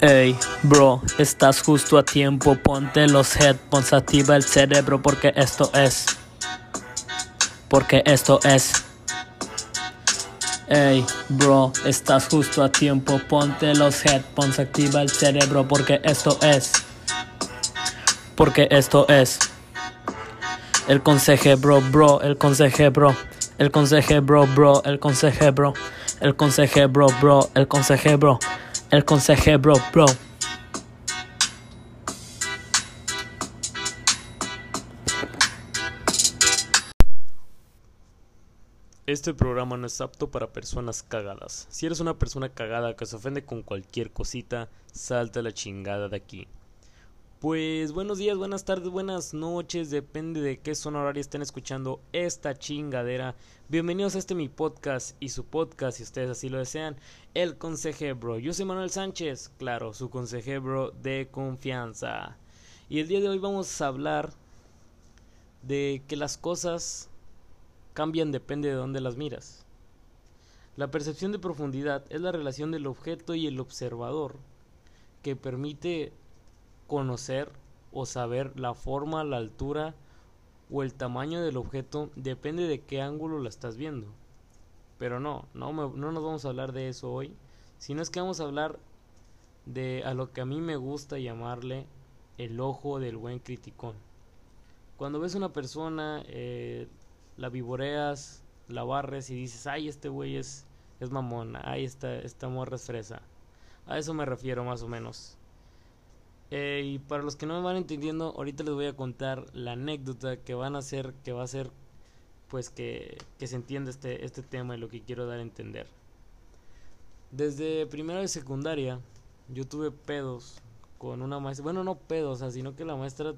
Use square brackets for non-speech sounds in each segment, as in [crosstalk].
Ey, bro, estás justo a tiempo. Ponte los headphones, activa el cerebro porque esto es. Porque esto es. Ey, bro, estás justo a tiempo. Ponte los headphones, activa el cerebro porque esto es. Porque esto es. El conseje, bro, bro, el conseje, bro. El conseje, bro, bro, el conseje, bro. El conseje, bro, bro, el conseje, bro. Bro, bro. Este programa no es apto para personas cagadas. Si eres una persona cagada que se ofende con cualquier cosita, salta la chingada de aquí. Pues buenos días, buenas tardes, buenas noches, depende de qué zona horaria estén escuchando esta chingadera. Bienvenidos a este mi podcast y su podcast, si ustedes así lo desean, El Consejebro. Yo soy Manuel Sánchez, claro, su consejebro de confianza. Y el día de hoy vamos a hablar de que las cosas cambian depende de dónde las miras. La percepción de profundidad es la relación del objeto y el observador que permite conocer o saber la forma, la altura o el tamaño del objeto depende de qué ángulo la estás viendo. Pero no, no, no nos vamos a hablar de eso hoy, sino es que vamos a hablar de a lo que a mí me gusta llamarle el ojo del buen criticón. Cuando ves una persona, eh, la vivoreas, la barres y dices, ay, este güey es, es mamona, ay, esta, esta morra es fresa. A eso me refiero más o menos. Eh, y para los que no me van entendiendo, ahorita les voy a contar la anécdota que van a hacer, que va a ser, pues que, que se entienda este, este tema y lo que quiero dar a entender. Desde primero de secundaria, yo tuve pedos con una maestra, bueno, no pedos, sino que la maestra,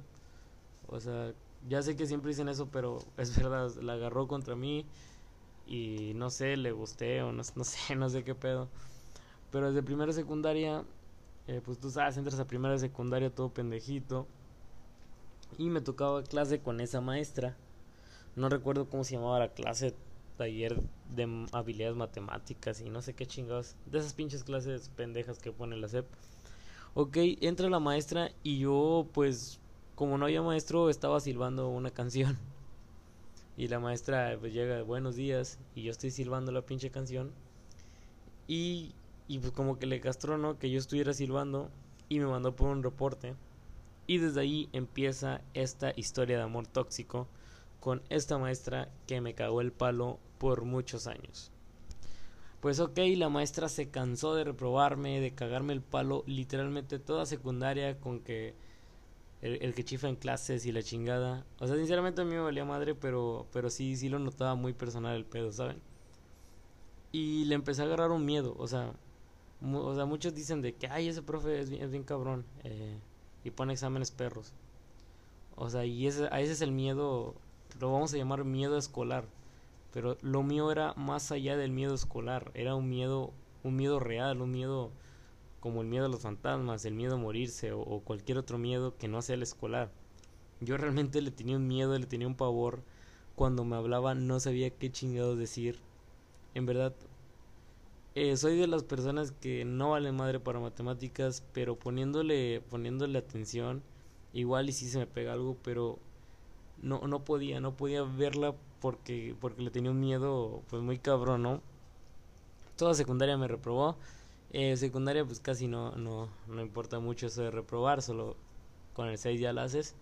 o sea, ya sé que siempre dicen eso, pero [laughs] es verdad, la agarró contra mí y no sé, le gusté o no, no sé, [laughs] no sé qué pedo. Pero desde primero de secundaria, eh, pues tú sabes, entras a primera secundaria todo pendejito. Y me tocaba clase con esa maestra. No recuerdo cómo se llamaba la clase, taller de habilidades matemáticas y no sé qué chingados. De esas pinches clases pendejas que pone la SEP. Ok, entra la maestra y yo pues como no había maestro, estaba silbando una canción. Y la maestra pues llega, buenos días, y yo estoy silbando la pinche canción. Y, y pues como que le castró, ¿no? Que yo estuviera silbando y me mandó por un reporte. Y desde ahí empieza esta historia de amor tóxico con esta maestra que me cagó el palo por muchos años. Pues ok, la maestra se cansó de reprobarme, de cagarme el palo literalmente toda secundaria con que el, que chifla en clases y la chingada. O sea, sinceramente a mí me valía madre, pero, pero sí, sí lo notaba muy personal el pedo, ¿saben? Y le empecé a agarrar un miedo, o sea, o sea muchos dicen de que, ay, ese profe es bien, cabrón eh, y pone exámenes perros. O sea, y ese, ese es el miedo, lo vamos a llamar miedo escolar. Pero lo mío era más allá del miedo escolar, era un miedo, un miedo real, un miedo como el miedo a los fantasmas, el miedo a morirse o, cualquier otro miedo que no sea el escolar. Yo realmente le tenía un miedo, le tenía un pavor. Cuando me hablaba no sabía qué chingados decir. En verdad, eh, soy de las personas que no vale madre para matemáticas, pero poniéndole, poniéndole atención, igual y si se me pega algo, pero no, no podía, no podía verla porque, porque le tenía un miedo pues muy cabrón, ¿no? Toda secundaria me reprobó eh, secundaria pues casi no, no, no importa mucho eso de reprobar, solo con el 6 ya lo haces.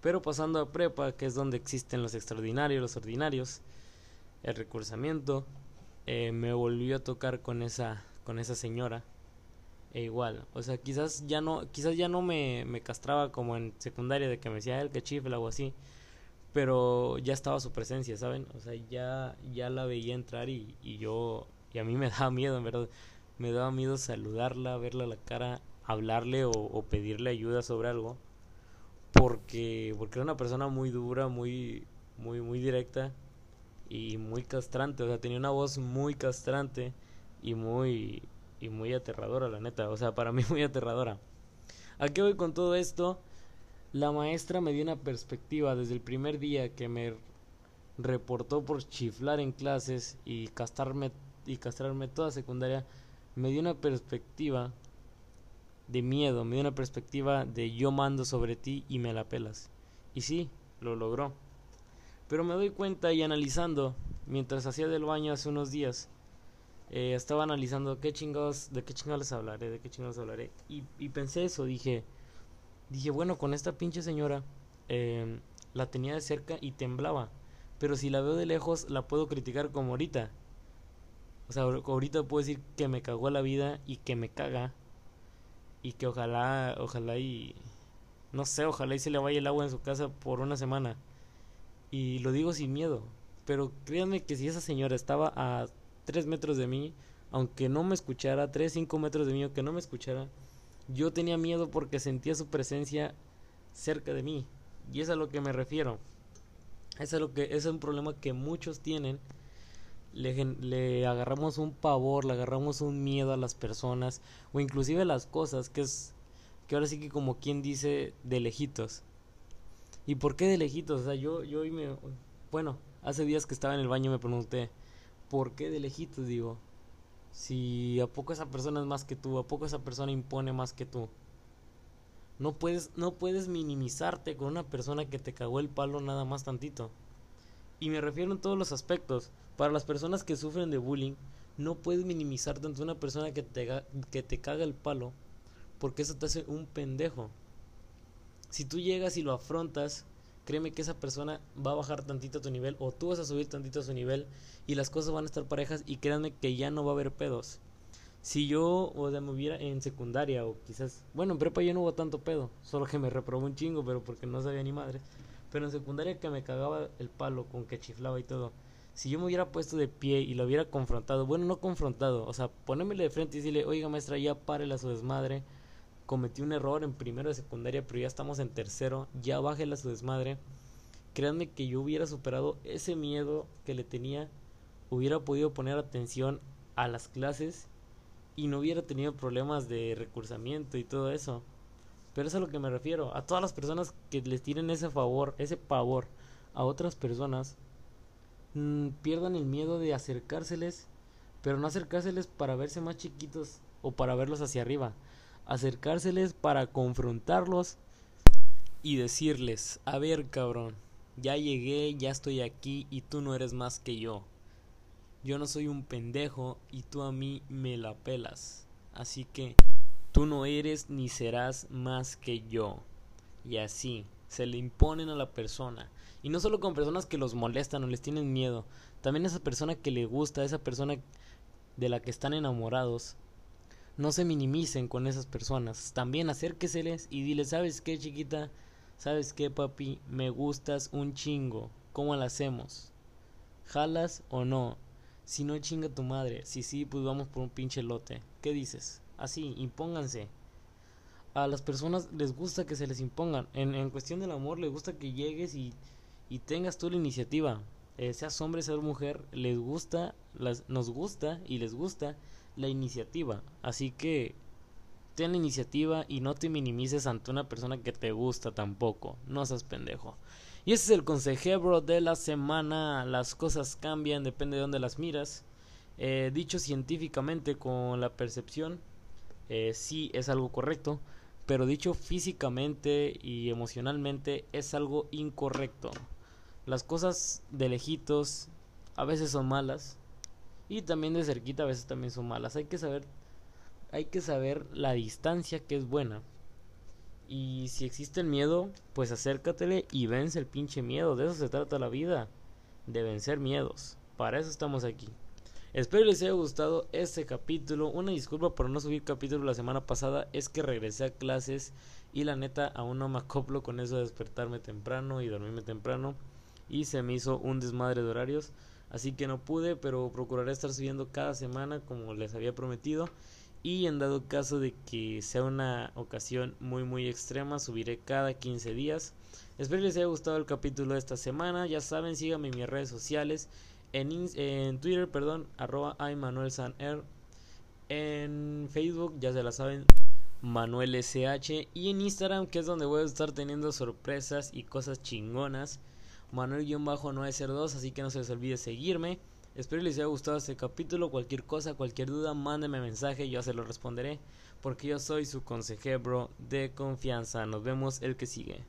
Pero pasando a prepa, que es donde existen los extraordinarios, los ordinarios, el recursamiento, eh, me volvió a tocar con esa, con esa señora. E igual, o sea, quizás ya no, quizás ya no me, me castraba como en secundaria de que me decía el que chifla o así, pero ya estaba su presencia, ¿saben? O sea, ya, ya la veía entrar y, y yo, y a mí me [laughs] daba miedo, en verdad me daba miedo saludarla, verla a la cara, hablarle o, pedirle ayuda sobre algo. Porque, porque era una persona muy dura, muy, muy, muy directa y muy castrante. O sea, tenía una voz muy castrante y muy, y muy aterradora, la neta. O sea, para [laughs] mí muy aterradora. ¿A qué voy con todo esto? La maestra me dio una perspectiva desde el primer día que me reportó por chiflar en clases y castrarme y castrarme toda secundaria me dio una perspectiva de miedo, me dio una perspectiva de yo mando sobre ti y me la pelas. Y sí, lo logró. Pero me doy cuenta y analizando, mientras hacía del baño hace unos días, eh, estaba analizando qué chingados, de qué chingados hablaré, de qué chingados hablaré. Y, y pensé eso, dije, dije, bueno, con esta pinche señora eh, la tenía de cerca y temblaba. Pero si la veo de lejos, la puedo criticar como ahorita. O sea, ahorita puedo decir que me cagó la vida y que me caga. Y que ojalá, ojalá y... No sé, ojalá y se le vaya el agua en su casa por una semana. Y lo digo sin miedo. Pero créanme que si esa señora estaba a 3 metros de mí, aunque no me escuchara, 3, 5 metros de mí, aunque no me escuchara, yo tenía miedo porque sentía su presencia cerca de mí. Y es a lo que me refiero. Es a lo que es un problema que muchos tienen. Le, le agarramos un pavor, le agarramos un miedo a las personas o inclusive a las cosas, que es que ahora sí que como quien dice de lejitos. ¿Y por qué de lejitos? O sea, yo yo me bueno, hace días que estaba en el baño me pregunté, ¿por qué de lejitos digo? Si a poco esa persona es más que tú, a poco esa persona impone más que tú. No puedes, no puedes minimizarte con una persona que te cagó el palo nada más tantito. Y me refiero en todos los aspectos. Para las personas que sufren de bullying, no puedes minimizarte ante una persona que te, que te caga el palo, porque eso te hace un pendejo. Si tú llegas y lo afrontas, créeme que esa persona va a bajar tantito a tu nivel o tú vas a subir tantito a su nivel y las cosas van a estar parejas y créanme que ya no va a haber pedos. Si yo o sea, me hubiera en secundaria o quizás, bueno, en prepa yo no hubo tanto pedo, solo que me reprobó un chingo, pero porque no sabía ni madre. Pero en secundaria que me cagaba el palo con que chiflaba y todo. Si yo me hubiera puesto de pie y lo hubiera confrontado, bueno, no confrontado, o sea, ponérmele de frente y decirle, oiga maestra, ya párele a su desmadre, cometí un error en primero de secundaria, pero ya estamos en tercero, ya bájela a su desmadre. Créanme que yo hubiera superado ese miedo que le tenía, hubiera podido poner atención a las clases y no hubiera tenido problemas de recursamiento y todo eso. Pero eso es a lo que me refiero. A todas las personas que les tienen ese favor, ese pavor a otras personas, mmm, pierdan el miedo de acercárseles, pero no acercárseles para verse más chiquitos o para verlos hacia arriba, acercárseles para confrontarlos y decirles, a ver cabrón, ya llegué, ya estoy aquí y tú no eres más que yo. Yo no soy un pendejo y tú a mí me la pelas. Así que tú no eres ni serás más que yo. Y así, se le imponen a la persona. Y no solo con personas que los molestan o les tienen miedo, también esa persona que le gusta, esa persona de la que están enamorados, no se minimicen con esas personas. También acérqueseles y dile, ¿sabes qué, chiquita? ¿Sabes qué, papi? Me gustas un chingo. ¿Cómo la hacemos? ¿Jalas o no? Si no, chinga tu madre. Si sí, pues vamos por un pinche lote. ¿Qué dices? Así, impónganse. A las personas les gusta que se les impongan. En, en cuestión del amor, les gusta que llegues y, y tengas tú la iniciativa. Eh, seas hombre, seas mujer, les gusta, las, nos gusta y les gusta la iniciativa. Así que ten la iniciativa y no te minimices ante una persona que te gusta tampoco. No seas pendejo. Y ese es el consejero de la semana. Las cosas cambian, depende de dónde las miras. Eh, dicho científicamente con la percepción, eh, sí es algo correcto. Pero dicho físicamente y emocionalmente es algo incorrecto. Las cosas de lejitos a veces son malas, y también de cerquita a veces también son malas. Hay que saber hay que saber la distancia que es buena. Y si existe el miedo, pues acércatele y vence el pinche miedo. De eso se trata la vida, de vencer miedos. Para eso estamos aquí. Espero les haya gustado este capítulo. Una disculpa por no subir capítulo la semana pasada. Es que regresé a clases y la neta aún no me acoplo con eso de despertarme temprano y dormirme temprano. Y se me hizo un desmadre de horarios. Así que no pude, pero procuraré estar subiendo cada semana como les había prometido. Y en dado caso de que sea una ocasión muy muy extrema, subiré cada 15 días. Espero les haya gustado el capítulo de esta semana. Ya saben, síganme en mis redes sociales. En, en Twitter, perdón, arroba. En Facebook, ya se la saben, Manuel SH. Y en Instagram, que es donde voy a estar teniendo sorpresas y cosas chingonas. Manuel-902, así que no se les olvide seguirme. Espero les haya gustado este capítulo. Cualquier cosa, cualquier duda, mándeme mensaje, yo se lo responderé. Porque yo soy su consejero de confianza. Nos vemos el que sigue.